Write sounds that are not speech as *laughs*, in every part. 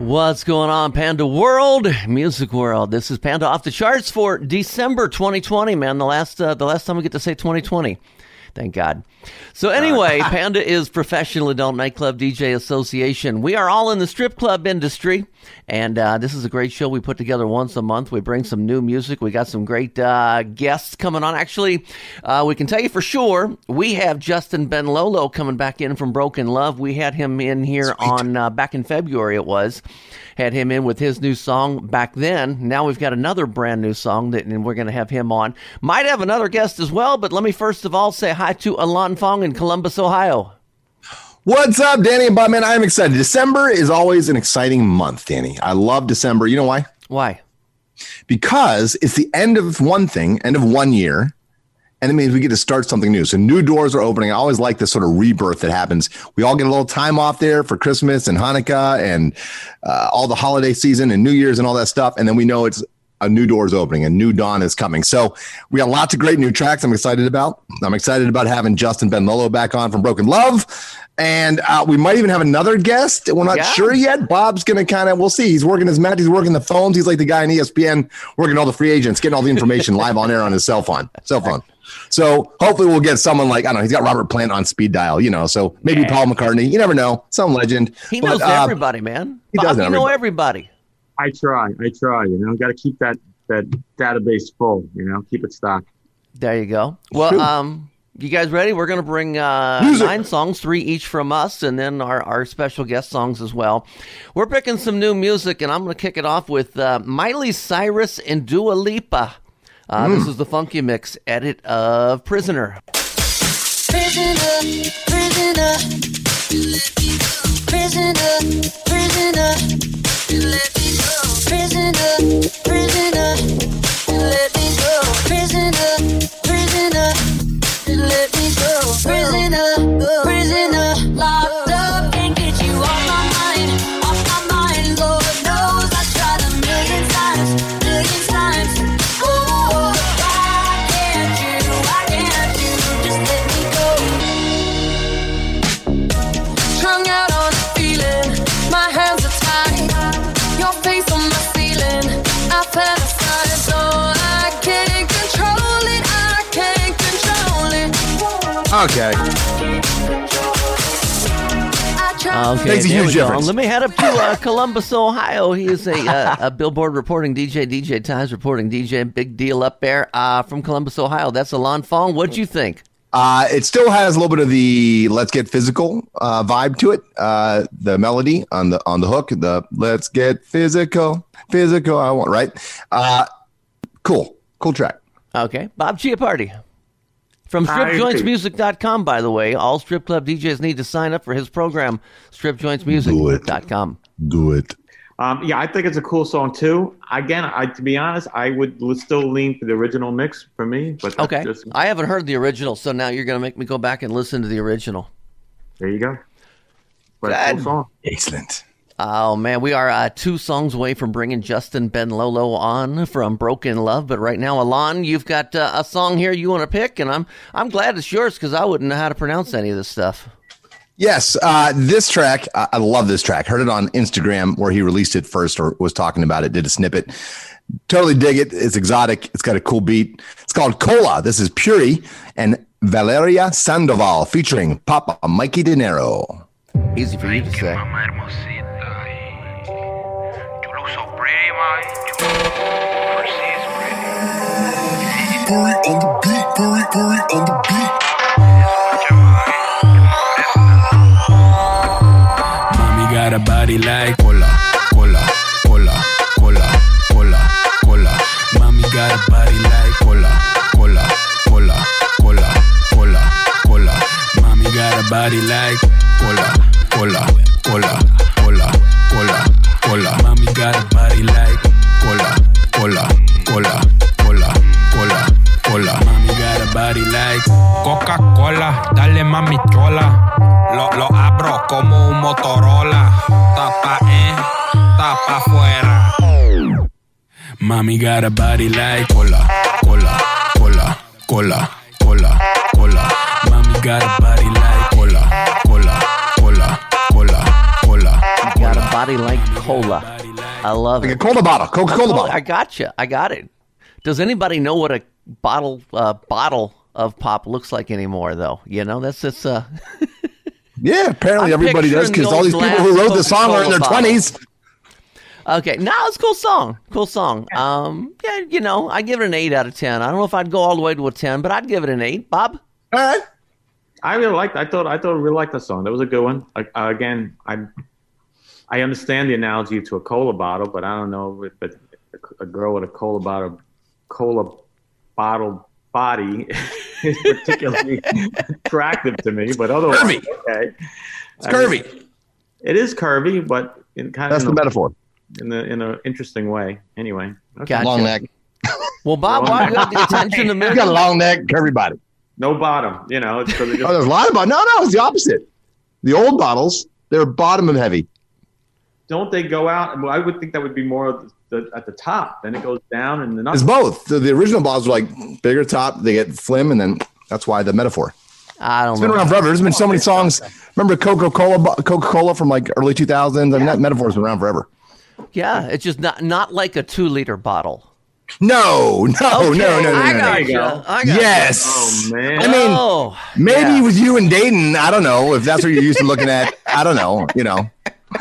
What's going on, Panda World, Music World? This is Panda off the charts for December 2020. Man, the last uh, the last time we get to say 2020. Thank God. So anyway, *laughs* Panda is Professional Adult Nightclub DJ Association. We are all in the strip club industry, and uh, this is a great show we put together once a month. We bring some new music. We got some great uh, guests coming on. Actually, uh, we can tell you for sure we have Justin Benlolo coming back in from Broken Love. We had him in here Sweet. on uh, back in February. It was had him in with his new song back then. Now we've got another brand new song that, and we're going to have him on. Might have another guest as well, but let me first of all say hi to Alon Fong in Columbus, Ohio. What's up, Danny and Bob? Man, I'm excited. December is always an exciting month, Danny. I love December. You know why? Why? Because it's the end of one thing, end of one year, and it means we get to start something new. So new doors are opening. I always like this sort of rebirth that happens. We all get a little time off there for Christmas and Hanukkah and uh, all the holiday season and New Year's and all that stuff, and then we know it's a new door is opening, a new dawn is coming. So we got lots of great new tracks I'm excited about. I'm excited about having Justin Benlolo back on from Broken Love. And uh, we might even have another guest. We're not Yeah. sure yet. Bob's going to kind of, we'll see. He's working his magic. He's working the phones. He's like the guy in ESPN working all the free agents, getting all the information *laughs* live on air on his cell phone. Cell phone. So hopefully we'll get someone like, I don't know, he's got Robert Plant on speed dial, you know, so maybe Paul McCartney. You never know. Some legend. He But, knows uh, everybody, man. he Bob, does know you know everybody. everybody. I try. I try. You know, got to keep that that database full. You know, keep it stocked. There you go. Well, um, you guys ready? We're going to bring uh, Music. nine songs, three each from us, and then our, our special guest songs as well. We're picking some new music, and I'm going to kick it off with uh, Miley Cyrus and Dua Lipa. Uh, This is the Funky Mix edit of Prisoner. Prisoner, prisoner, prisoner, try. Makes a huge we go. difference. Let me head up to uh, *laughs* Columbus, Ohio. He is a, uh, a Billboard reporting DJ, DJ Times reporting DJ. Big deal up there uh, from Columbus, Ohio. That's Alon Fong. What'd you think? Uh, it still has a little bit of the "Let's Get Physical" uh, vibe to it. Uh, the melody on the on the hook, the "Let's Get Physical, Physical." I want right. Uh, cool, cool track. Okay. Bob Chiappardi. From I agree. stripjointsmusic.com, by the way. All strip club DJs need to sign up for his program, stripjointsmusic.com. Do it. Um, yeah, I think it's a cool song too. Again, I to be honest, I would l- still lean for the original mix for me. But that's Okay. just, I haven't heard the original, so now you're going to make me go back and listen to the original. there you go. But cool song. Excellent. Oh man, we are uh, two songs away from bringing Justin Benlolo on from Broken Love. But right now, Alon, you've got uh, a song here you want to pick, and I'm I'm glad it's yours because I wouldn't know how to pronounce any of this stuff. Yes, uh, this track, I I love this track. Heard it on Instagram where he released it first or was talking about it, did a snippet. Totally dig it. It's exotic. It's got a cool beat. It's called Cola. This is Puri and Valeria Sandoval featuring Papa Mikey De Niro. Easy for you to say. Puri on the beat, Puri, Puri on the beat. Mommy got a body like cola, cola, cola, cola, cola, cola. Mommy got a body like cola, cola, cola, cola, cola, cola. Mommy got a body like cola, cola, cola, cola, cola, cola. Mommy got a body like cola, cola, cola, cola, cola, cola. Mommy got a body like Coca-Cola, dale mami chola. Lo, lo abro como un Motorola. Tapa en, tapa afuera. Mommy got a body like cola, cola, cola, cola, cola, cola. Mommy got a body body like cola. I love it. A cola bottle, Coca Cola bottle. I gotcha. I got it. Does anybody know what a bottle uh, bottle of pop looks like anymore? Though you know that's just uh, *laughs* Yeah, apparently I'm everybody does picturing because all these people who wrote the song are in their twenties. okay. No, it's a cool song. Cool song. Um, yeah, you know, I give it an eight out of ten. I don't know if I'd go all the way to a ten, but I'd give it an eight. Bob. All right. I really liked. I thought. I thought I really liked the song. That was a good one. Like, uh, again, I I understand the analogy to a cola bottle, but I don't know if it, a girl with a cola bottle cola bottle body is *laughs* particularly attractive to me. But otherwise, Curvy. okay. It's I mean, curvy. it is curvy, but in kind That's of that's the in, metaphor. in, a, in an interesting way. Anyway, okay. Gotcha. Long neck. *laughs* Well, Bob, why you got the attention to *laughs* You got a long neck, curvy body. no bottom. You know, it's because Oh, there's a lot of bottles. No, no, it's the opposite. The old bottles, they're bottom and heavy. Don't they go out? Well, I would think that would be more of the, at the top. Then it goes down, and the It's both. The, the original bottles are like bigger top, they get slim, and then that's why the metaphor. I don't It's been know. around forever. There's been so many songs. Remember Coca Cola, Coca Cola from like early 2000s. I mean, that metaphor's been around forever. Yeah, it's just not not like a two liter bottle. No, no, no, no, no, I got you you. go. I got Yes. Oh man! I mean, oh, maybe yeah. with you and Dayton, I don't know if that's what you're used to looking at. I don't know. You know,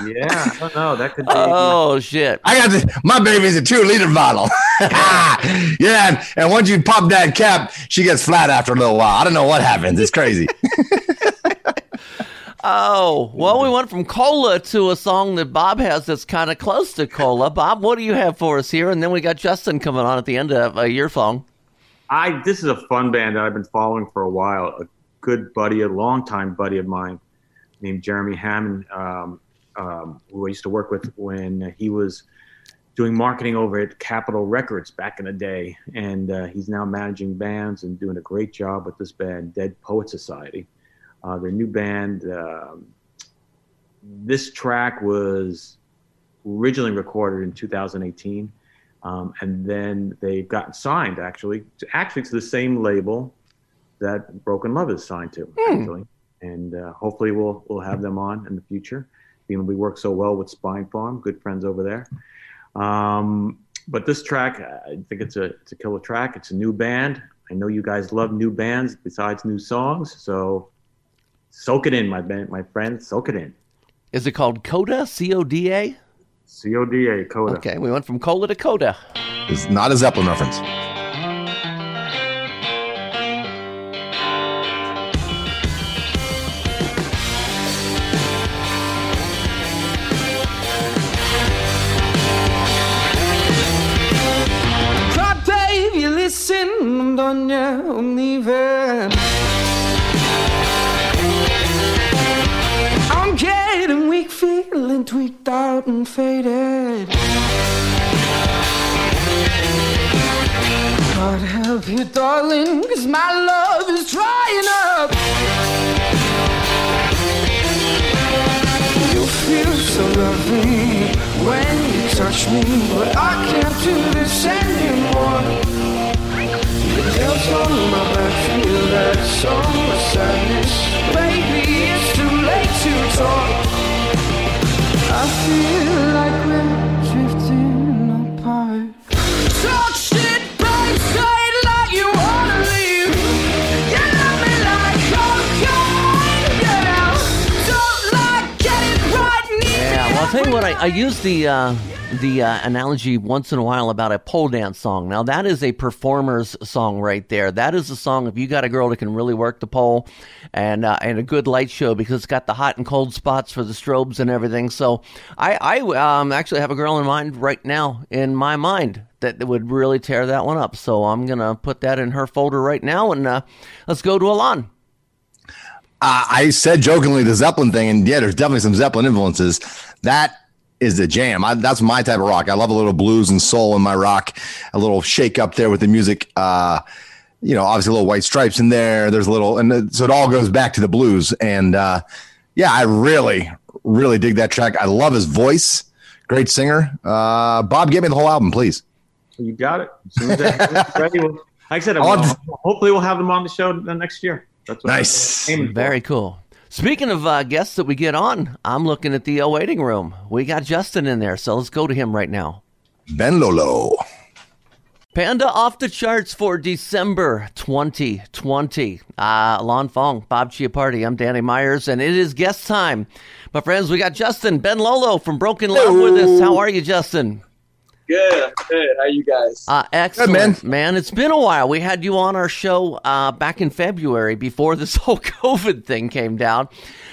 yeah, I don't know. That could be. oh shit. I got the, my baby's a two liter bottle. yeah, and, and once you pop that cap, she gets flat after a little while. I don't know what happens. It's crazy. *laughs* Oh, well, we went from cola to a song that Bob has that's kind of close to cola. Bob, what do you have for us here? And then we got Justin coming on at the end of uh, your phone. I this is a fun band that I've been following for a while. A good buddy, a longtime buddy of mine, named Jeremy Hammond, um, um, who I used to work with when he was doing marketing over at Capitol Records back in the day, and uh, he's now managing bands and doing a great job with this band, Dead Poet Society. Uh, their new band. Um, this track was originally recorded in 2018. Um, and then they've gotten signed actually, to, actually to the same label that Broken Love is signed to actually, and uh, hopefully we'll we'll have them on in the future. You know, we work so well with Spinefarm, good friends over there. Um, but this track, I think it's a it's a killer track. It's a new band. I know you guys love new bands besides new songs, so soak it in, my band, my friend, soak it in. Is it called Coda? C O D A? C O D A Coda. Okay, we went from cola to Coda. It's not a Zeppelin reference. And faded. God help you, darling, cause my love is drying up. You feel so lovely when you touch me, but I can't do this anymore. The nails on my back feel that so much sadness. Baby, it's too late to talk. I'll tell you what, I, I used the uh, the uh, analogy once in a while about a pole dance song. Now that is a performer's song right there. That is a song if you got a girl that can really work the pole, and uh, and a good light show because it's got the hot and cold spots for the strobes and everything. So I I um, actually have a girl in mind right now in my mind that would really tear that one up. So I'm gonna put that in her folder right now, and uh, let's go to Alon. Uh, I said jokingly the Zeppelin thing, and yeah, there's definitely some Zeppelin influences. That is the jam. I, that's my type of rock. I love a little blues and soul in my rock, a little shake up there with the music. Uh, you know, obviously a little white stripes in there. There's a little, and it- so it all goes back to the blues. And uh, yeah, I really, really dig that track. I love his voice. Great singer. Uh, Bob, get me the whole album, please. You got it. As soon as it's ready, we'll- like I said, *laughs* I'll- we'll- hopefully we'll have them on the show the next year. That's what Nice. I'm aiming for. Very cool. Speaking of uh, guests that we get on, I'm looking at the uh, waiting room. We got Justin in there, so let's go to him right now. Benlolo. Panda off the charts for December 2020. Uh, Lon Fong, Bob Chiappardi, I'm Danny Myers, and it is guest time. My friends, we got Justin Benlolo from Broken Love with us. How are you, Justin? Good, good. How you guys? Uh, excellent, man. man. It's been a while. We had you on our show uh, back in February before this *laughs* whole COVID thing came down,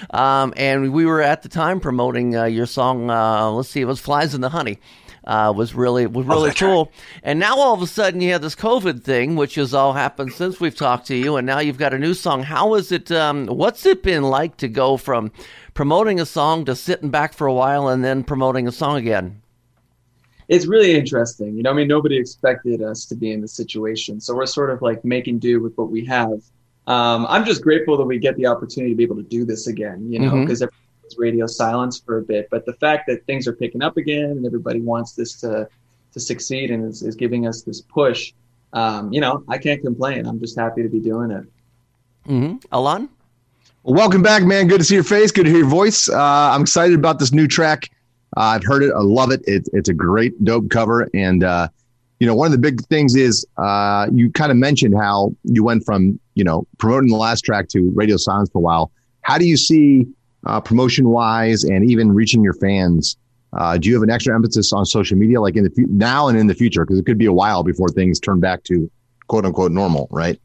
um, and we were at the time promoting uh, your song. Uh, let's see, it was "Flies in the Honey." Uh, was really was really cool. And now all of a sudden you have this COVID thing, which has all happened since we've talked to you, and now you've got a new song. How is it? Um, what's it been like to go from promoting a song to sitting back for a while and then promoting a song again? It's really interesting. You know, I mean, nobody expected us to be in this situation, so we're sort of like making do with what we have. Um, I'm just grateful that we get the opportunity to be able to do this again. You know, because was radio silence for a bit, but the fact that things are picking up again and everybody wants this to to succeed and is, is giving us this push, um, you know, I can't complain. I'm just happy to be doing it. Mm-hmm. Alon? Welcome back, man. Good to see your face. Good to hear your voice. Uh, I'm excited about this new track. Uh, I've heard it. I love it. it. It's a great, dope cover. And, uh, you know, one of the big things is uh, you kind of mentioned how you went from, you know, promoting the last track to radio silence for a while. How do you see uh, promotion wise and even reaching your fans? Uh, do you have an extra emphasis on social media, like in the now and in the future? Because it could be a while before things turn back to quote unquote normal, right?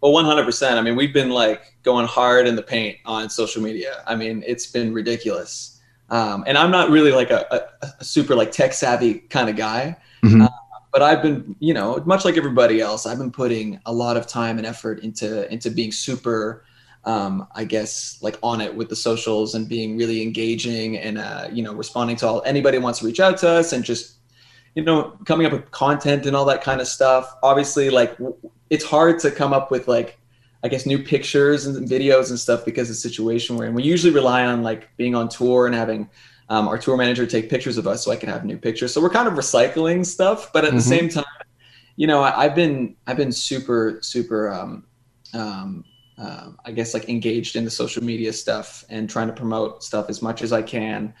Well, 100%. I mean, we've been like going hard in the paint on social media. I mean, it's been ridiculous. Um, and I'm not really like a, a, a super like tech savvy kind of guy. Mhm. Uh, but I've been, you know, much like everybody else, I've been putting a lot of time and effort into into being super, um, I guess, like on it with the socials and being really engaging and uh, you know responding to all anybody wants to reach out to us and just you know coming up with content and all that kind of stuff. Obviously, like w- it's hard to come up with like I guess new pictures and videos and stuff because of the situation we're in. We usually rely on like being on tour and having um, our tour manager take pictures of us so I can have new pictures. So we're kind of recycling stuff, but at Mhm. the same time, you know, I, I've been I've been super super um, um, uh, I guess like engaged in the social media stuff and trying to promote stuff as much as I can.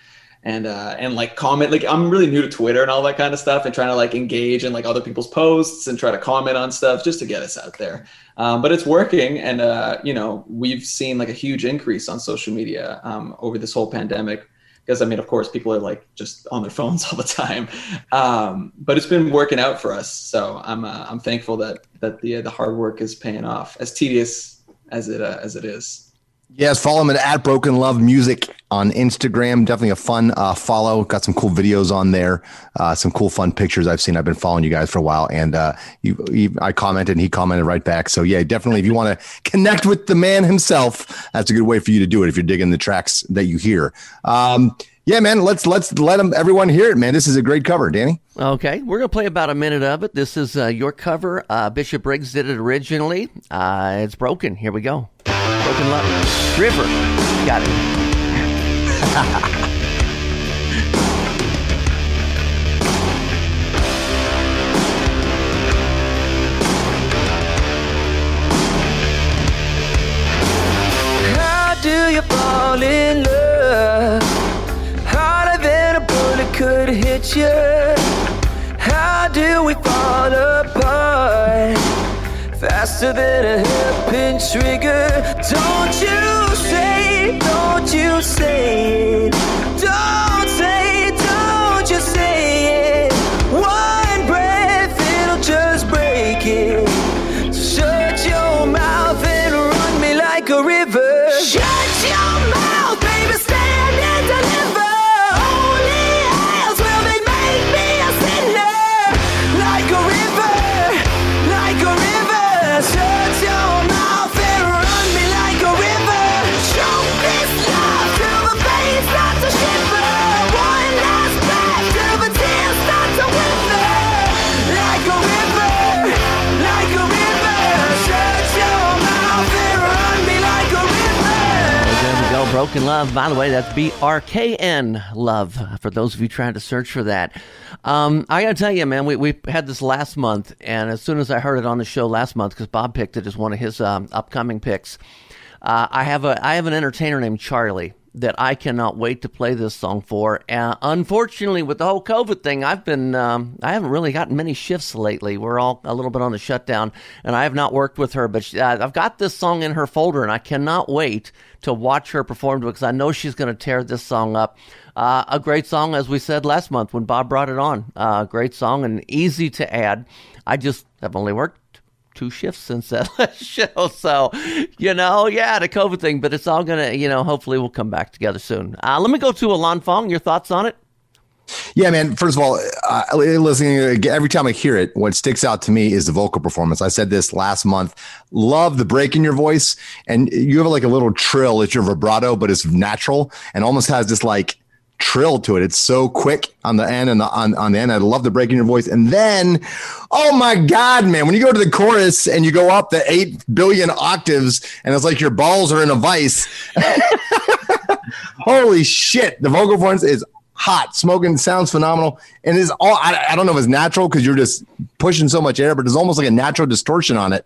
And uh, and like comment like I'm really new to Twitter and all that kind of stuff and trying to like engage in like other people's posts and try to comment on stuff just to get us out there. Um, but it's working, and uh, you know we've seen like a huge increase on social media um, over this whole pandemic. Because I mean, of course, people are like just on their *laughs* phones all the time, um, but it's been working out for us. So I'm uh, I'm thankful that that the the hard work is paying off, as tedious as it uh, as it is. Yes, follow him at Broken Love Music on Instagram. Definitely a fun uh, follow. Got some cool videos on there, uh, some cool fun pictures I've seen. I've been following you guys for a while, and uh, you, you, I commented, and he commented right back. So yeah, definitely, if you want to *laughs* connect with the man himself, that's a good way for you to do it. If you're digging the tracks that you hear, um, yeah, man, let's let's let them everyone hear it, man. This is a great cover, Danny. Okay, we're going to play about a minute of it. This is uh, your cover. Uh, Bishop Briggs did it originally. Uh, it's broken. Here we go. Broken Love. River. Got it. How do you fall in love? Harder than a bullet could hit you. How do we fall apart? Faster than a hairpin trigger. Don't you say, don't you say it. Don't Broken Love. By the way, that's B R K N Love for those of you trying to search for that. Um, I got to tell you, man, we, we had this last month, and as soon as I heard it on the show last month, because Bob picked it as one of his um, upcoming picks, uh, I have a I have an entertainer named Charlie that I cannot wait to play this song for. Uh, unfortunately, with the whole COVID thing, I've been um, I haven't really gotten many shifts lately. We're all a little bit on the shutdown, and I have not worked with her. But she, uh, I've got this song in her folder, and I cannot wait to watch her perform it because I know she's going to tear this song up. Uh, a great song, as we said last month when Bob brought it on. Uh, great song and easy to add. I just have only worked two shifts since that *laughs* last show. So, you know, yeah, the COVID thing, but it's all going to, you know, hopefully we'll come back together soon. Uh, let me go to Alon Fong. Your thoughts on it? Yeah, man. First of all, uh, listening every time I hear it, what sticks out to me is the vocal performance. I said this last month. Love the break in your voice, and you have like a little trill. It's your vibrato, but it's natural and almost has this like trill to it. It's so quick on the end and the, on, on the end. I love the break in your voice. And then, oh my God, man, when you go to the chorus and you go up the 8 billion octaves and it's like your balls are in a vice. *laughs* Holy shit. The vocal performance is hot. Smoking sounds phenomenal. And is all, I, I don't know if it's natural because you're just pushing so much air, but there's almost like a natural distortion on it.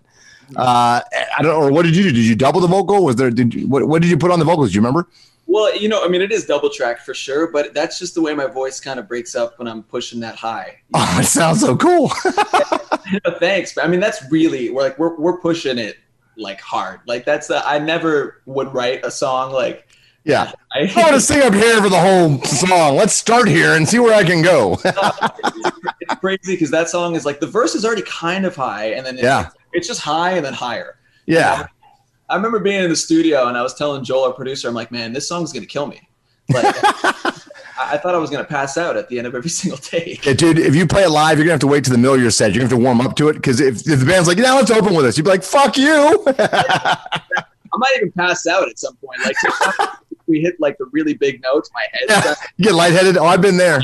Uh, I don't know. Or what did you do? Did you double the vocal? Was there, did you, what, what did you put on the vocals? Do you remember? Well, you know, I mean, it is double tracked for sure, but that's just the way my voice kind of breaks up when I'm pushing that high. *laughs* Oh, it sounds so cool. *laughs* Thanks. I mean, that's really we're like we're we're pushing it like hard. Like that's the I never would write a song like yeah. *laughs* I, I want to sing up here for the whole song. Let's start here and see where I can go. it's crazy because that song is like the verse is already kind of high, and then it's, Yeah. it's just high and then higher. Yeah. I remember being in the studio and I was telling Joel, our producer, I'm like, man, this song's gonna kill me. Like, *laughs* I, thought I was gonna pass out at the end of every *laughs* single take. Yeah, dude, if you play it live, you're gonna have to wait to the middle of your set. You're gonna have to warm up to it because if, if the band's like, "Now let's open with us," you'd be like, "Fuck you." *laughs* I might even pass out at some point. Like we hit like the really big notes, my head Yeah. You get lightheaded. Oh, I've been there.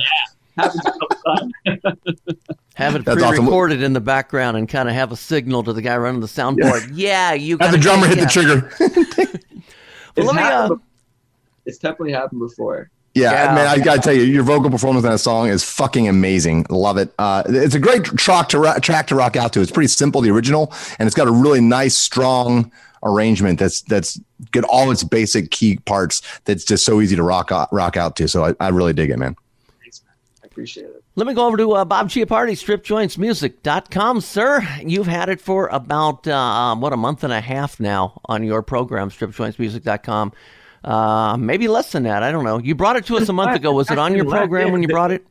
Happens a couple times. *laughs* Have it That's pre-recorded in the background and kind of have a signal to the guy running the soundboard. Yeah, you Have the drummer take- hit the yeah. trigger. *laughs* It's, let me, uh, it's definitely happened before. Yeah, Yeah. man, I gotta tell you, your vocal performance on that song is fucking amazing. Love it. Uh, it's a great track to ro- track to rock out to. It's pretty simple, the original, and it's got a really nice, strong arrangement. That's that's get all its basic key parts. That's just so easy to rock out, rock out to. So I, I really dig it, man. Thanks, man. I appreciate it. Let me go over to uh, Bob Chiappardi, stripjointsmusic.com. Sir, you've had it for about, uh, what, a month and a half now on your program, stripjointsmusic.com. Uh, maybe less than that. I don't know. You brought it to us a month ago. Was it on your program when you brought it?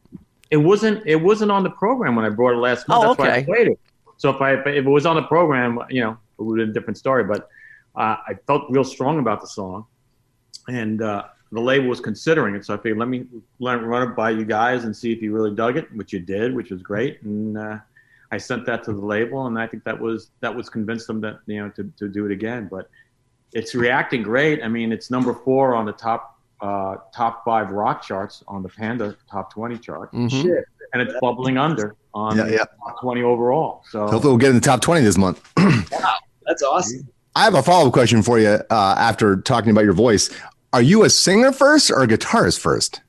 It wasn't. It wasn't on the program when I brought it last month. Oh, That's why I okay. played it. So if I if it was on the program, you know, it would have been a different story. But uh, I felt real strong about the song, and uh, the label was considering it. So I figured, let me run, run it by you guys and see if you really dug it, which you did, which was great. And uh, I sent that to the label, and I think that was that was convinced them that you know to, to do it again. But it's reacting great. I mean, it's number four on the top uh, top five rock charts on the Panda top twenty chart, Mhm. Shit. and it's bubbling under on Yeah, the yeah. top twenty overall. So Hopefully, we'll get in the top twenty this month. wow, That's awesome. I have a follow up question for you. Uh, after talking about your voice, are you a singer first or a guitarist first?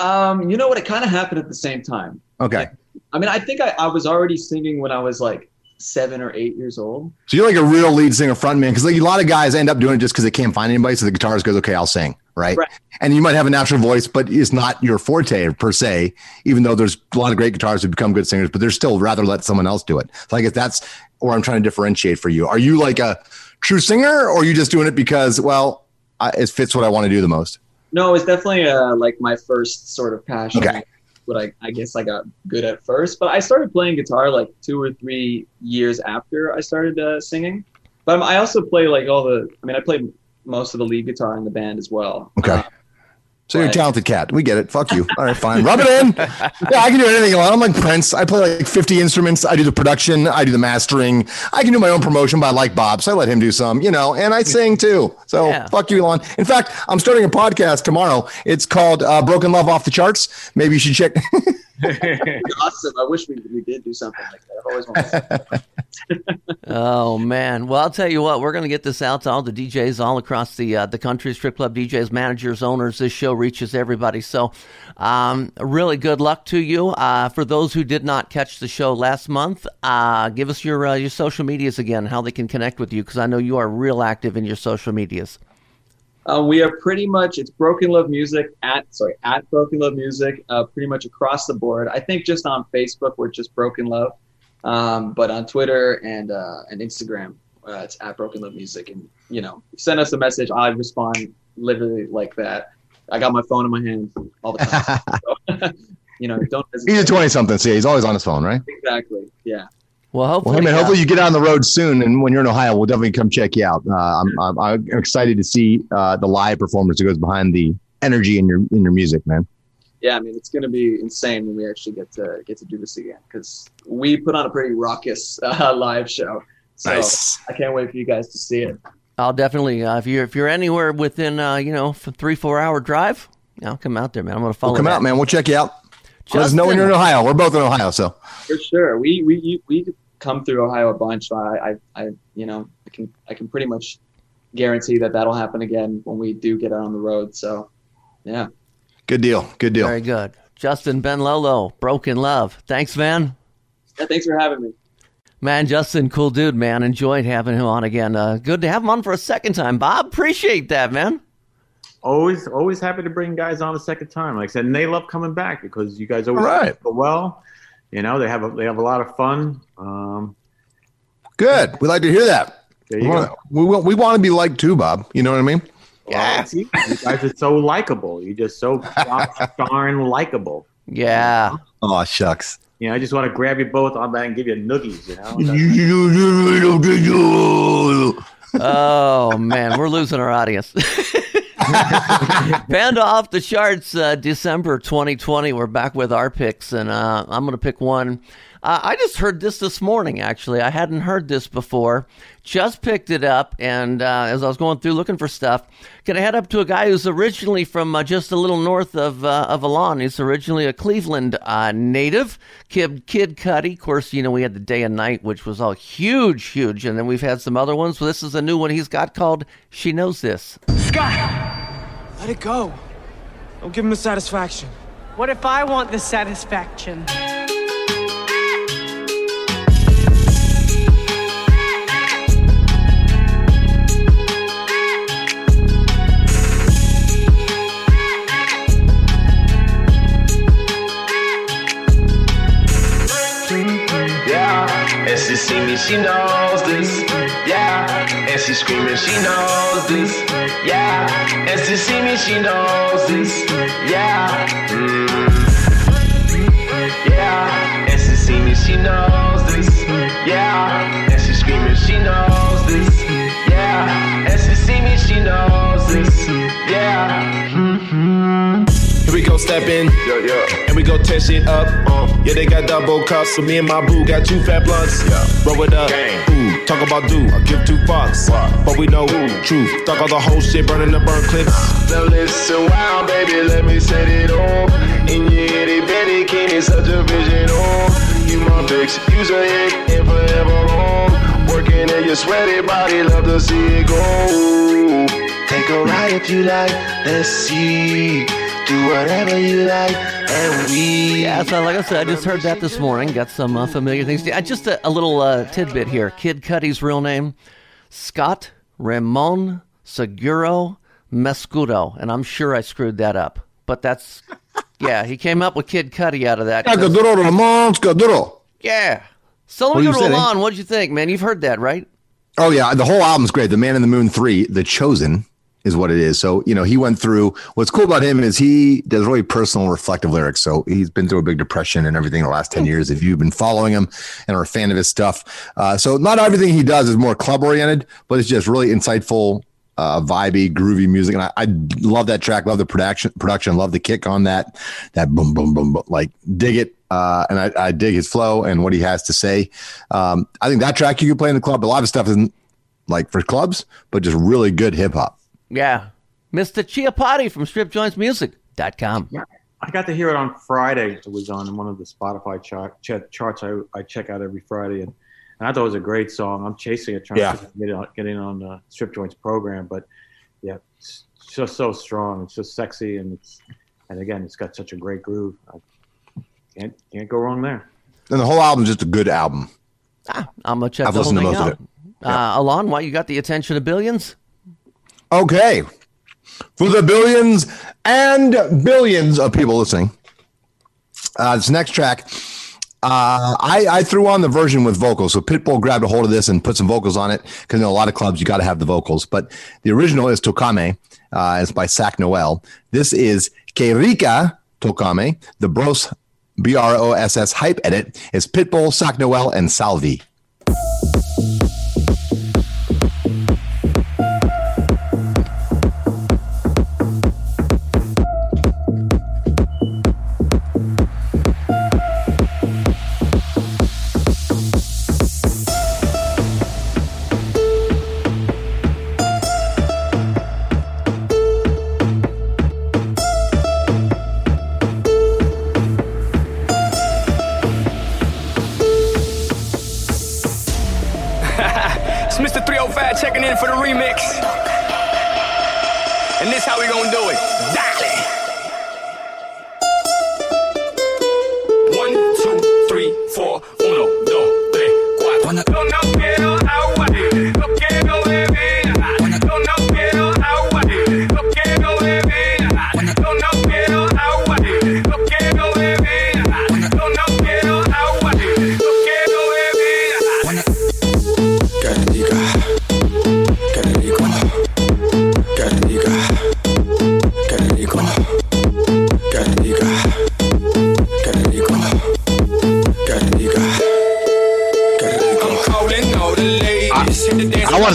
Um, you know what? It kind of happened at the same time. Okay, I mean, I think I, I was already singing when I was like seven or eight years old. so you're like a real lead singer frontman because like a lot of guys end up doing it just because they can't find anybody. So the guitarist goes, "Okay, I'll sing." Right? Right. And you might have a natural voice, but it's not your forte per se. Even though there's a lot of great guitarists who become good singers, but they're still rather let someone else do it. So I guess that's where I'm trying to differentiate for you. Are you like a true singer, or are you just doing it because well, I, it fits what I want to do the most? No, it's definitely uh, like my first sort of passion. Okay. What I, I guess I got good at first, but I started playing guitar like two or three years after I started uh, singing. But I also play like all the. I mean, I played most of the lead guitar in the band as well. Okay. Uh, So you're a talented cat. We get it. Fuck you. *laughs* All right, fine. Rub it in. Yeah, I can do anything. I'm like Prince. I play like 50 instruments. I do the production. I do the mastering. I can do my own promotion, but I like Bob, so I let him do some. You know, and I sing too. So Yeah. fuck you, Alon. In fact, I'm starting a podcast tomorrow. It's called uh, "Broken Love Off the Charts." Maybe you should check. *laughs* *laughs* awesome. I wish we, we did do something like that. I've always wanted. oh man! Well, I'll tell you what. We're going to get this out to all the DJs all across the uh, the country, strip club DJs, managers, owners. This show reaches everybody. So, um, really good luck to you. Uh, for those who did not catch the show last month, uh, give us your uh, your social medias again, how they can connect with you, because I know you are real active in your social medias. Uh, we are pretty much it's Broken Love Music at sorry at Broken Love Music, uh, pretty much across the board. I think just on Facebook we're just Broken Love, um, but on Twitter and uh, and Instagram uh, it's at Broken Love Music. And you know, send us a message. I respond literally like that. I got my phone in my hand all the time. *laughs* so, *laughs* you know, don't hesitate. He's a 20 something, so yeah, he's always on his phone, right? exactly. Yeah. Well, Well, hopefully, hey man, uh, hopefully you get on the road soon, and when you're in Ohio, we'll definitely come check you out. Uh, I'm, I'm I'm excited to see uh, the live performance that goes behind the energy in your in your music, man. yeah, I mean, it's going to be insane when we actually get to get to do this again because we put on a pretty raucous *laughs* uh, live show. So Nice. I can't wait for you guys to see it. I'll definitely uh, if you're if you're anywhere within uh, you know three four hour drive, I'll come out there, man. I'm going to follow. We'll come that. out, man. We'll check you out. Let us know when you're in Ohio. We're both in Ohio, so For sure, we we we come through Ohio a bunch. So I, I I you know I can I can pretty much guarantee that that'll happen again when we do get out on the road. So yeah, good deal. Good deal. Very good. Justin Benlolo, Broken Love. Thanks, man. yeah thanks for having me. Man, Justin, cool dude, man. Enjoyed having him on again. Uh, good to have him on for a second time, Bob. Appreciate that, man. Always always happy to bring guys on a second time. Like I said, and they love coming back because you guys always All right. go well. You know, they have a, they have a lot of fun. Um, Good. We like to hear that. there We you want, go. we, want, we want to be liked too, Bob. You know what I mean? Yeah, you guys are so likable. You're just so *laughs* darn likable. Yeah. Oh shucks. You know, I just want to grab you both on back and give you noogies. You know, Oh man, we're losing our audience. *laughs* *laughs* Panda off the charts, uh, December 2020. We're back with our picks, and uh, I'm going to pick one. Uh, I just heard this this morning. Actually, I hadn't heard this before. Just picked it up, and uh, as I was going through looking for stuff, gonna head up to a guy who's originally from uh, just a little north of uh, of Alon. He's originally a Cleveland uh, native. Kid Kid Cudi. Of course, you know we had the Day and Night, which was all huge, huge, and then we've had some other ones. Well, this is a new one he's got called "She Knows This." Scott! Let it go. Don't give him the satisfaction. What if I want the satisfaction? And she see me, she knows this. Yeah, and she screaming, she knows this. Yeah, and she see me, she knows this. Yeah, mm. yeah, and she see me, she knows this. Yeah, and she screaming, she knows this. Yeah, and she see me, she knows this. Yeah. Here we go step in, and we go tear shit up. Uh, yeah, they got double cups, so me and my boo got two fat blunts. Roll it up, ooh, talk about do, I give two fucks, but we know truth. Talk all the whole shit, burning the burn clips. Now listen, wow, baby, let me set it off. In your itty bitty king, such a vision, oh. You my fix, use a hick, and forever on. Working in your sweaty body, love to see it go. Take a ride if you like, let's see. Do whatever you like, and we. Yeah, so like I said, I just heard that this morning. Got some uh, familiar things. Uh, just a, a little uh, tidbit here. Kid Cudi's real name, Scott Ramon Seguro Mescudi, and I'm sure I screwed that up, but that's yeah. He came up with Kid Cudi out of that. 'cause- Scaduro, Ramon, Scaduro. yeah. So let What me are go you to saying? Alon. What'd you think, man? You've heard that, right? Oh yeah, the whole album's great. The Man in the Moon Three, The Chosen, is what it is. So you know, he went through. What's cool about him is he does really personal, reflective lyrics. So he's been through a big depression and everything in the last ten years. If you've been following him and are a fan of his stuff, uh, so not everything he does is more club oriented, but it's just really insightful. Uh, vibey, groovy music, and I, I love that track. Love the production, production. Love the kick on that. That boom, boom, boom, boom. Like dig it. Uh, and I, I dig his flow and what he has to say. Um, I think that track you can play in the club. A lot of stuff isn't like for clubs, but just really good hip hop. Yeah. Mr. Chiappardi from stripjointsmusic.com. Yeah. I got to hear it on Friday. It was on one of the Spotify chart, ch- charts I, I check out every Friday, and, and I thought it was a great song. I'm chasing it, trying Yeah. to get, it on, get in on the Strip Joints program, but yeah, it's just so strong. It's just sexy, and it's and again, it's got such a great groove. I can't can't go wrong there. And the whole album's just a good album. Ah, I'm gonna check I've the whole listened to thing most of out. it. Uh, Alon, why you got the attention of billions? Okay. For the billions and billions of people listening, uh, this next track, uh, I, I threw on the version with vocals. So Pitbull grabbed a hold of this and put some vocals on it because in a lot of clubs you got to have the vocals. But the original is Tokame. Uh, it's by Sak Noel. This is Que Rica Tokame. The Bros B R O S S hype edit is Pitbull, Sak Noel, and Salvi.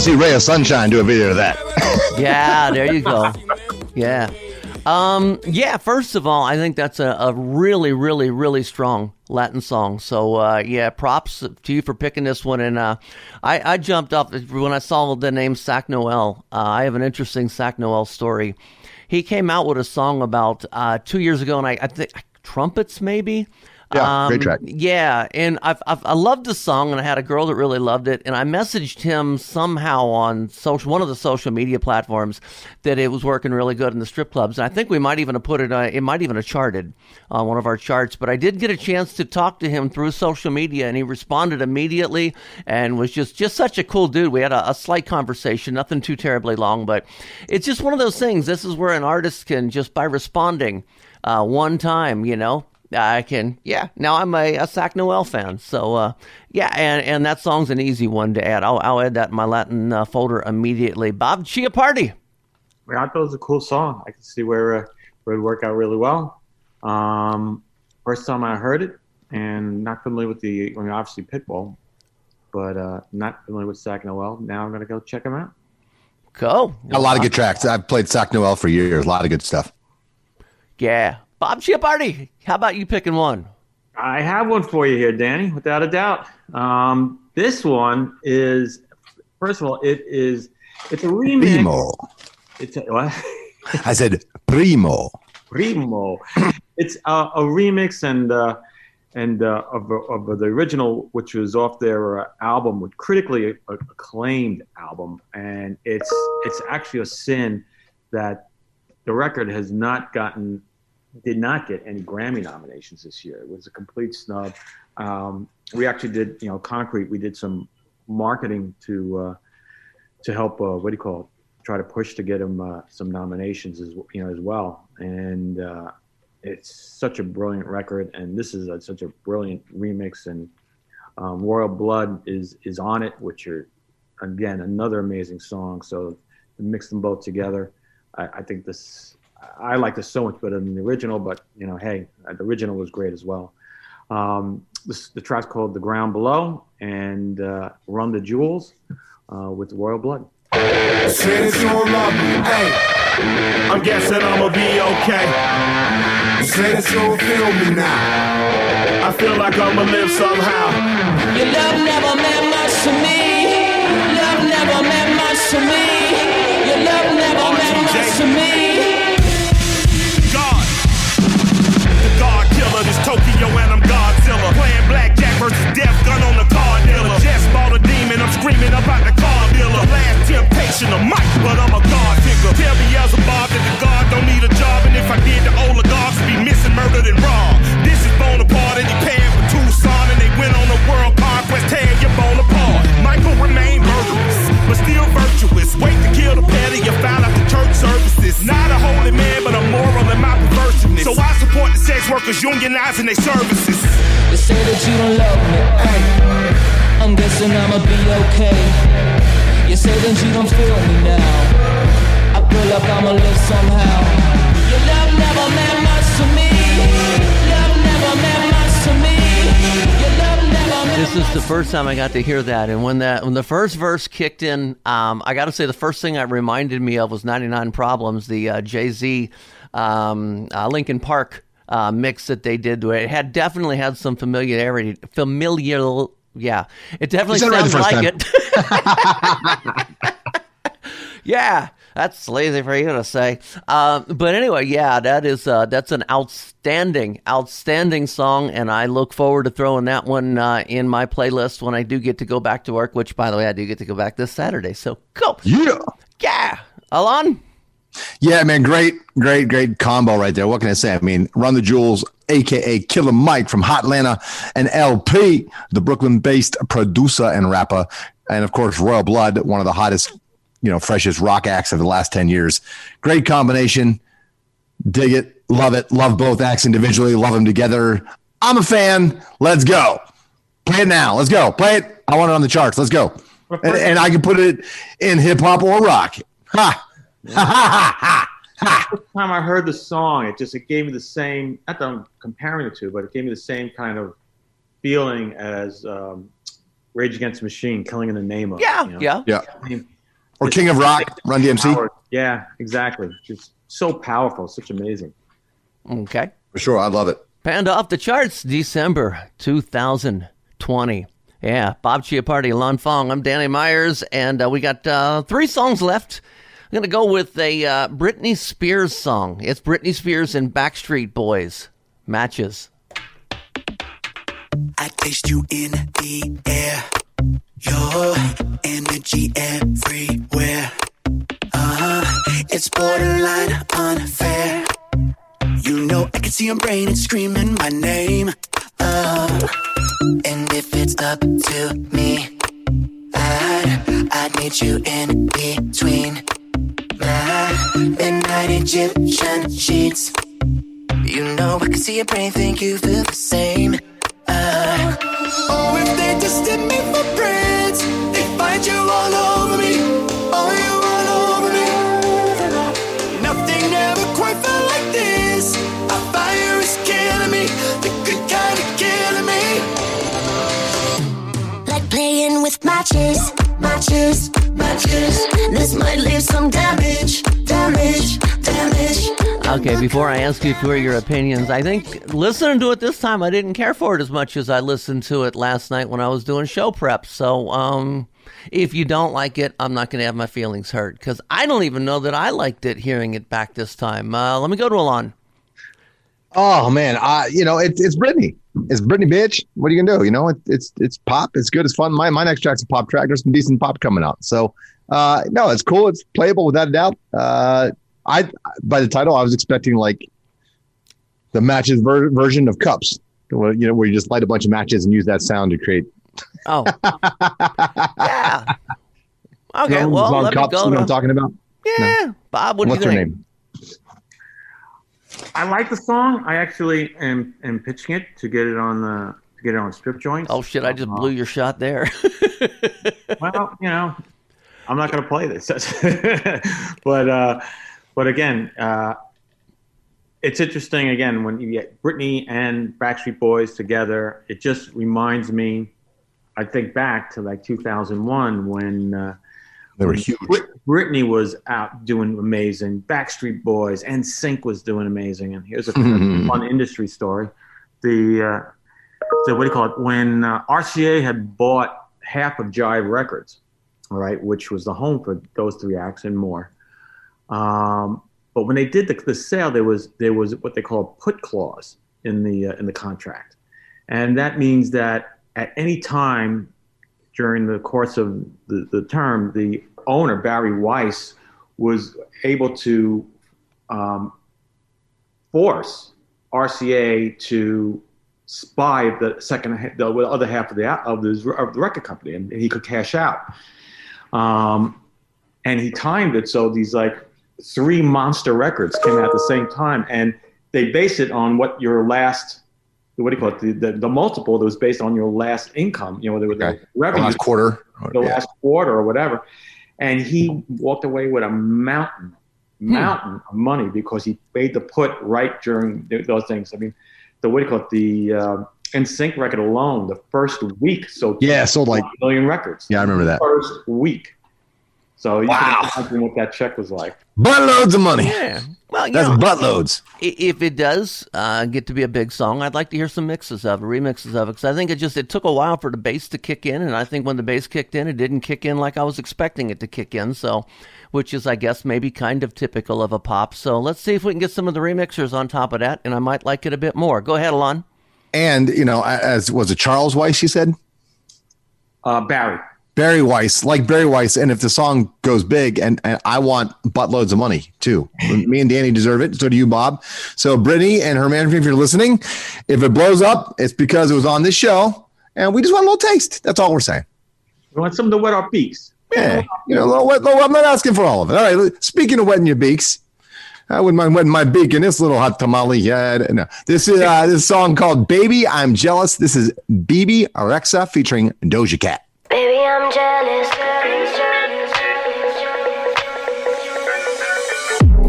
See Ray of Sunshine do a video of that. *laughs* Yeah, there you go. Yeah. Um, yeah, first of all, I think that's a, a really, really, really strong Latin song. So, uh, yeah, props to you for picking this one. And uh, I, I jumped off when I saw the name Sak Noel. Uh, I have an interesting Sak Noel story. He came out with a song about uh, two years ago, and I, I think trumpets, maybe. Yeah, great track. Yeah, and I've, I've I loved the song, and I had a girl that really loved it, and I messaged him somehow on social one of the social media platforms that it was working really good in the strip clubs, and I think we might even have put it. Uh, it might even have charted on one of our charts, but I did get a chance to talk to him through social media, and he responded immediately and was just just such a cool dude. We had a, a slight conversation, nothing too terribly long, but it's just one of those things. This is where an artist can just by responding uh, one time, you know, I can, yeah. Now I'm a, a Sak Noel fan, so uh, yeah, and and that song's an easy one to add. I'll, I'll add that in my Latin uh, folder immediately. Bob Chiappardi. Yeah, I thought it was a cool song. I can see where uh, where it would work out really well. Um, first time I heard it, and not familiar with the, I mean, obviously Pitbull, but uh, not familiar with Sak Noel. Now I'm gonna go check him out. Go. A lot of good tracks. I've played Sak Noel for years. A lot of good stuff. Yeah, Bob Chia How about you picking one? I have one for you here, Danny, without a doubt. Um, this one is, first of all, it is, it's a remix. Primo. It's a, what? I said primo. Primo. it's a, a remix and uh, and uh, of, of the original, which was off their uh, album, with critically acclaimed album, and it's it's actually a sin that the record has not gotten did not get any Grammy nominations this year. It was a complete snub. Um, we actually did, you know, Concrete. We did some marketing to uh, to help. Uh, what do you call it? Try to push to get him uh, some nominations as you know as well. And uh, it's such a brilliant record, and this is a, such a brilliant remix. And um, Royal Blood is is on it, which are again another amazing song. So mix them both together, I, I think this I like this so much better than the original. But you know, hey, the original was great as well. Um, this, the track's called "The Ground Below" and uh, "Run the Jewels" uh, with Royal Blood. Say that you don't love me, hey. I'm guessing I'ma be okay. Say that you don't feel me now. I feel like I'ma live somehow. Your love never In the mic, but I'm a God figure. Tell me as a Bob that the God don't need a job, and if I did, the oligarchs would be missing, murdered, and robbed. This is Bonaparte, and he paired with Tucson, and they went on a world conquest, tear your Bonaparte. Michael remained murderous, but still virtuous. Wait to kill the petty, you found out the church services. Not a holy man, but a moral in my perversiveness. So I support the sex workers unionizing their services. They say that you don't love me. I'm guessing I'ma be okay. Say that you don't feel me now. I feel like I'ma live somehow. Your love never meant much to me. Love never meant much to me. Your love never meant This is the first time I got to hear that, and when that when the first verse kicked in, um, I got to say the first thing it reminded me of was "99 Problems," the uh, Jay Z, um, uh, Linkin Park uh, mix that they did. It had definitely had some familiarity, familiar. Yeah, it definitely it right sounds like it. *laughs* yeah, that's lazy for you to say. Um, but anyway, yeah, that is uh, that's an outstanding, outstanding song, and I look forward to throwing that one uh, in my playlist when I do get to go back to work. Which, by the way, I do get to go back this Saturday. So cool. Yeah. Yeah. Alon. Yeah, man, great, great, great combo right there. What can I say? I mean, Run the Jewels, aka Killer Mike from Hot Atlanta, and El-P, the Brooklyn-based producer and rapper, and of course Royal Blood, one of the hottest, you know, freshest rock acts of the last ten years. Great combination. Dig it, love it, love both acts individually, love them together. I'm a fan. Let's go. Play it now. Let's go. Play it. I want it on the charts. Let's go. And, and I can put it in hip hop or rock. Ha. *laughs* First time I heard the song, it just it gave me the same. Not that I'm comparing the two, but it gave me the same kind of feeling as um, Rage Against the Machine, "Killing in the Name of." Yeah, you know? yeah. Yeah. I mean, Or King of Rock, Run DMC. power- Yeah, exactly. Just so powerful, such amazing. Okay. For sure. I love it. Panda off the charts, December 2020. Yeah, Bob Chiappardi, Lon Fong. I'm Danny Myers, and uh, we got uh, three songs left. I'm going to go with a uh, Britney Spears song. It's Britney Spears and Backstreet Boys. Matches. I taste you in the air. Your energy everywhere. Uh-huh. It's borderline unfair. You know I can see your brain and screaming my name. Uh, and if it's up to me, I'd, I'd meet you in between midnight Egyptian sheets. You know I can see your brain, think you feel the same. Uh, oh, if they tested me for brains, they find you all over me. Oh, you all over me. Nothing ever quite felt like this. A fire is killing me, the good kind of killing me. Like playing with matches, matches, This might leave some damage, damage, damage. Okay, before I ask you for your opinions, I think listening to it this time, I didn't care for it as much as I listened to it last night when I was doing show prep. So, um, if you don't like it, I'm not going to have my feelings hurt because I don't even know that I liked it hearing it back this time. Uh, let me go to Alon. Oh man, uh, you know it's it's Britney. It's Britney, bitch. What are you gonna do? You know it, it's it's pop. It's good. It's fun. My my next track's a pop track. There's some decent pop coming out. So uh, no, it's cool. It's playable without a doubt. Uh, I by the title, I was expecting like the matches ver- version of Cups. Where, you know where you just light a bunch of matches and use that sound to create. *laughs* Oh, yeah. *laughs* Okay, You well, let me go you know what I'm talking about? yeah, Bob. What do What's you her think? name? I like the song. I actually am, am pitching it to get it on the to get it on strip joints. Oh shit! I just blew your shot there. *laughs* well, you know, I'm not going to play this, *laughs* but uh, but again, uh, it's interesting. Again, when you get Britney and Backstreet Boys together, it just reminds me. I think back to like 2001 when uh, They were huge. Brit- Britney was out doing amazing. Backstreet Boys NSYNC was doing amazing. And here's a fun industry story: the uh, so what do you call it? When uh, RCA had bought half of Jive Records, all right, which was the home for those three acts and more. Um, but when they did the, the sale, there was there was what they call a put clause in the uh, in the contract, and that means that at any time during the course of the, the term, the owner Barry Weiss was able to um, force RCA to buy the second, the other half of the of the, of the record company, and he could cash out. Um, and he timed it so these like three monster records came out at the same time, and they base it on what your last what do you call it? The, the, the multiple that was based on your last income you know the, the revenue. The last quarter. the last quarter or whatever. And he walked away with a mountain mountain of money because he made the put right during th- those things. I mean the what do you call it? The uh, NSYNC record alone the first week so Yeah, sold like- a million records. Yeah, I remember that. first week so you Wow. can imagine what that check was like Buttloads of money. Yeah. Well, you That's know, buttloads. i- If it does uh, get to be a big song, I'd like to hear some mixes of it, remixes of it, because I think it just it took a while for the bass to kick in, and I think when the bass kicked in, it didn't kick in like I was expecting it to kick in. So, which is, I guess, maybe kind of typical of a pop. So let's see if we can get some of the remixers on top of that, and I might like it a bit more. Go ahead, Alon. And you know, as was it Charles Weiss? You said uh, Barry. Barry Weiss, like Barry Weiss. And if the song goes big, and, and I want buttloads of money too. Me and Danny deserve it. So do you, Bob. So Britney and her management, if you're listening, if it blows up, it's because it was on this show, and we just want a little taste. That's all we're saying. we want something to wet our beaks Yeah, you know, a little wet, little, I'm not asking for all of it. All right. Speaking of wetting your beaks, I wouldn't mind wetting my beak in this little hot tamale. Yeah, no. This is uh, this song called "Baby I'm Jealous." This is Bebe Rexha featuring Doja Cat. Baby, I'm jealous.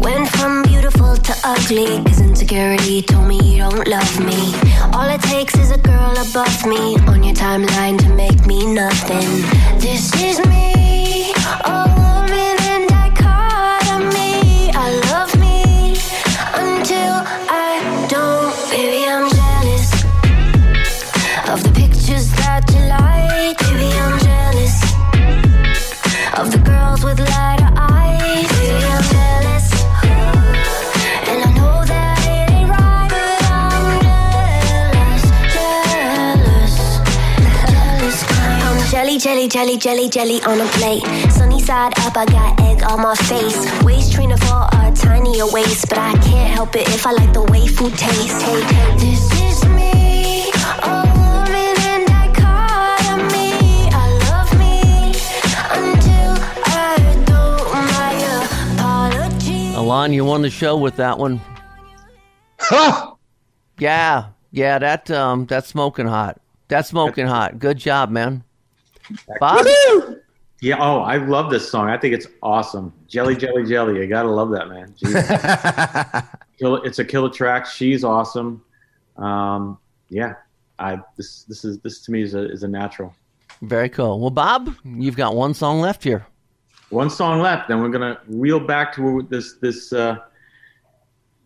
Went from beautiful to ugly, cause insecurity told me you don't love me. All it takes is a girl above me on your timeline to make me nothing. This is me, a woman in dichotomy. I love me until I don't. Baby, I'm jelly, jelly, jelly, jelly, jelly on a plate. Sunny side up, I got egg on my face. Waist trainer for a tinier waist, but I can't help it if I like the way food tastes. Hey, this is me, apology. Alon, you won the show with that one. Yeah, yeah, that um, that's smoking hot. That's smoking hot. Good job, man. Bob, Yeah. Oh, I love this song. I think it's awesome. Jelly, jelly, jelly. You gotta love that, man. *laughs* Kill- it's a killer track. She's awesome. Um, yeah. I this this is this to me is a is a natural. very cool. Well, Bob, you've got one song left here. One song left. Then we're gonna reel back to this this uh,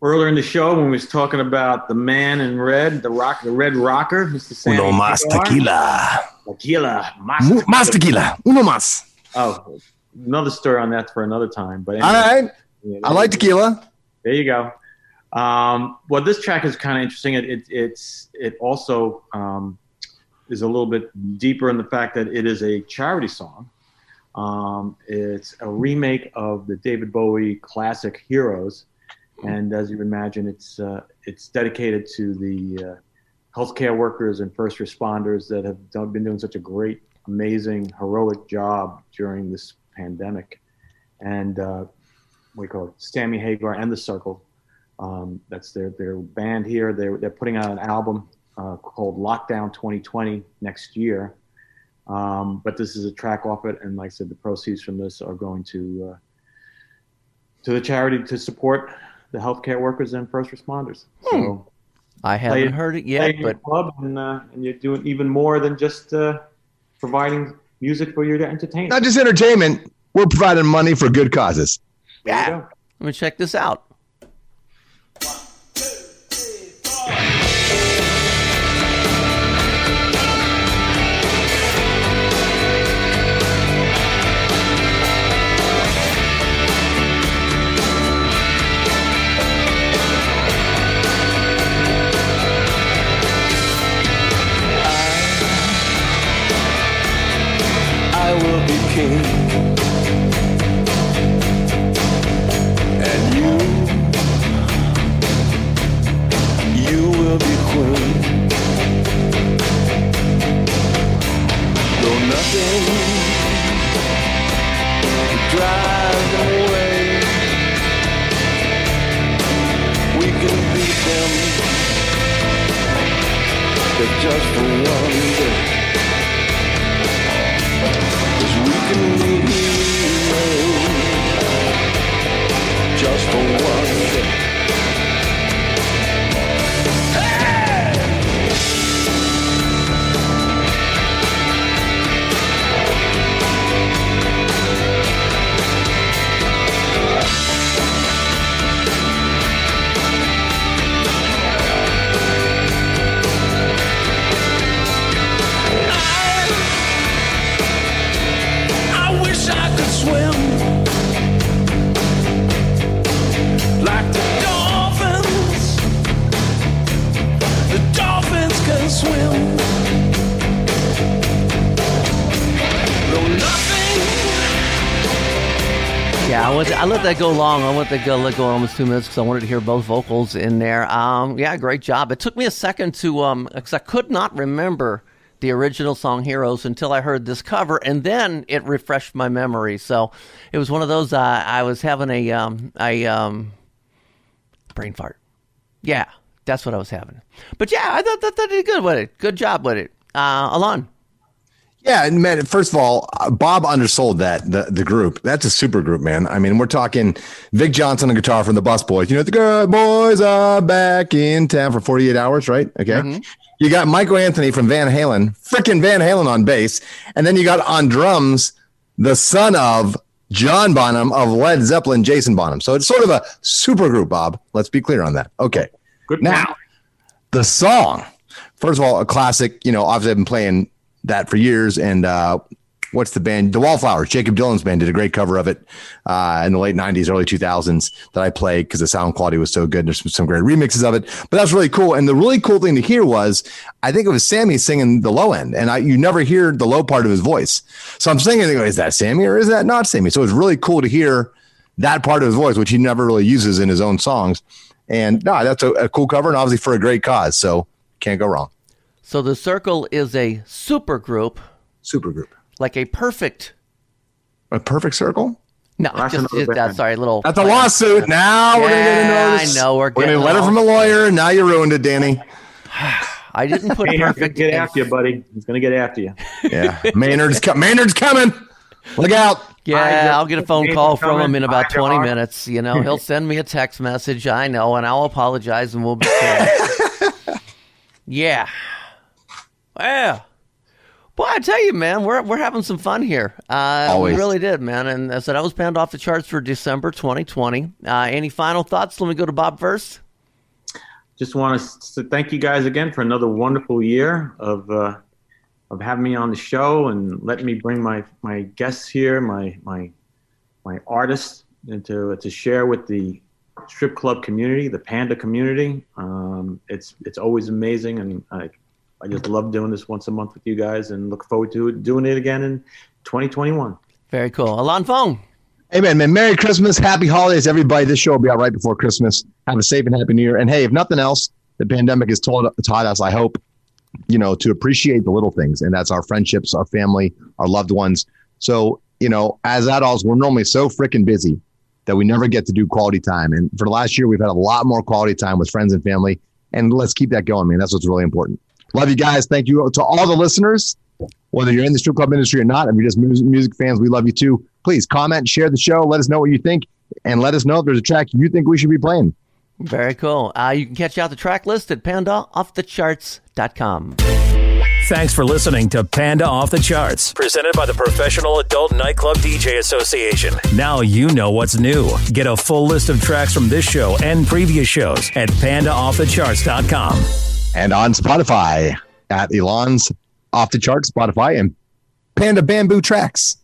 earlier in the show when we was talking about the man in red, the rock, the red rocker, Mr. Sammy. Uno más tequila. Tequila. Mas Mu- Más tequila. Uno más. Oh, another story on that for another time. But All anyway. right. Yeah, I like tequila. There you go. Um, well, this track is kind of interesting. It, it it's it also um, is a little bit deeper in the fact that it is a charity song. Um, it's a remake of the David Bowie classic "Heroes," and as you imagine, it's uh, it's dedicated to the uh, healthcare workers and first responders that have done, been doing such a great, amazing, heroic job during this pandemic. And uh, we call it Sammy Hagar and the Circle. Um, that's their their band here. They're they're putting out an album uh, called Lockdown 2020 next year. Um, but this is a track off it, and like I said, the proceeds from this are going to uh, to the charity to support the healthcare workers and first responders. So I haven't play heard it yet, but club, and uh, and you're doing even more than just uh, providing music for your entertainment. Not just entertainment. We're providing money for good causes. Yeah. let me check this out. That go long. I let that go, let go almost two minutes because I wanted to hear both vocals in there. Um, yeah, great job. It took me a second to, um, because I could not remember the original song Heroes until I heard this cover, and then it refreshed my memory. So it was one of those, uh, I was having a, um, um, brain fart. Yeah, that's what I was having. But yeah, I thought that, that did good with it. Good job with it. Uh, Alon. Yeah, and man, first of all, uh, Bob undersold that the the group. That's a super group, man. I mean, we're talking Vic Johnson on guitar from the Bus Boys. You know, the good boys are back in town for 48 hours, right? Okay. You got Michael Anthony from Van Halen, freaking Van Halen on bass, and then you got on drums the son of John Bonham of Led Zeppelin, Jason Bonham. So it's sort of a super group, Bob. Let's be clear on that. Okay. Good. Now, the song. First of all, a classic. You know, obviously I've been playing that for years. And uh, what's the band? The Wallflowers. Jakob Dylan's band did a great cover of it uh, in the late '90s, early 2000s that I played because the sound quality was so good. There's some, some great remixes of it, but that's really cool. And the really cool thing to hear was I think it was Sammy singing the low end, and I you never hear the low part of his voice. So I'm singing, is that Sammy or is that not Sammy? So it's really cool to hear that part of his voice, which he never really uses in his own songs. And no, that's a, a cool cover, and obviously for a great cause. So can't go wrong. So the Circle is a supergroup. Supergroup. Like a perfect. A perfect circle? No, just, it, that's uh, sorry, little. That's a lawsuit. Now we're gonna get Yeah, a notice. I know, we're We're gonna getting get a letter all- from a lawyer. Now you ruined it, Danny. *sighs* I didn't put Maynard's perfect. gonna get in- after you, buddy. He's gonna get after you. Yeah, Maynard's co- Maynard's coming. Look out. Yeah, I'll get a phone Nathan's call from coming. him in about Find 20 heart. minutes. You know, he'll send me a text message. I know, and I'll apologize and we'll be *laughs* cool. yeah. Yeah. Boy, I tell you, man, we're we're having some fun here. Uh, Always. We really did, man. And I said I was Panda off the charts for December 2020. Uh, any final thoughts? Let me go to Bob first. Just want to thank you guys again for another wonderful year of uh, of having me on the show and letting me bring my my guests here, my my my artists, and to to share with the strip club community, the panda community. Um, it's it's always amazing, and I I just love doing this once a month with you guys, and look forward to doing it again in 2021. Very cool. Alon Fong. Hey man, man, Merry Christmas, Happy Holidays, everybody. This show will be out right before Christmas. Have a safe and happy New Year. And hey, if nothing else, the pandemic has told, taught us, I hope, you know, to appreciate the little things, and that's our friendships, our family, our loved ones. So, you know, as adults, we're normally so freaking busy that we never get to do quality time. And for the last year, we've had a lot more quality time with friends and family. And let's keep that going, man. That's what's really important. Love you guys. Thank you to all the listeners, whether you're in the strip club industry or not. If you're just music, music fans, we love you too. Please comment, share the show, let us know what you think, and let us know if there's a track you think we should be playing. Very cool. Uh, you can catch out the track list at pandaoffthecharts.com. Thanks for listening to Panda Off the Charts, presented by the Professional Adult Nightclub DJ Association. Now you know what's new. Get a full list of tracks from this show and previous shows at pandaoffthecharts.com. And on Spotify at Elon's Off the Chart Spotify and Panda Bamboo Tracks.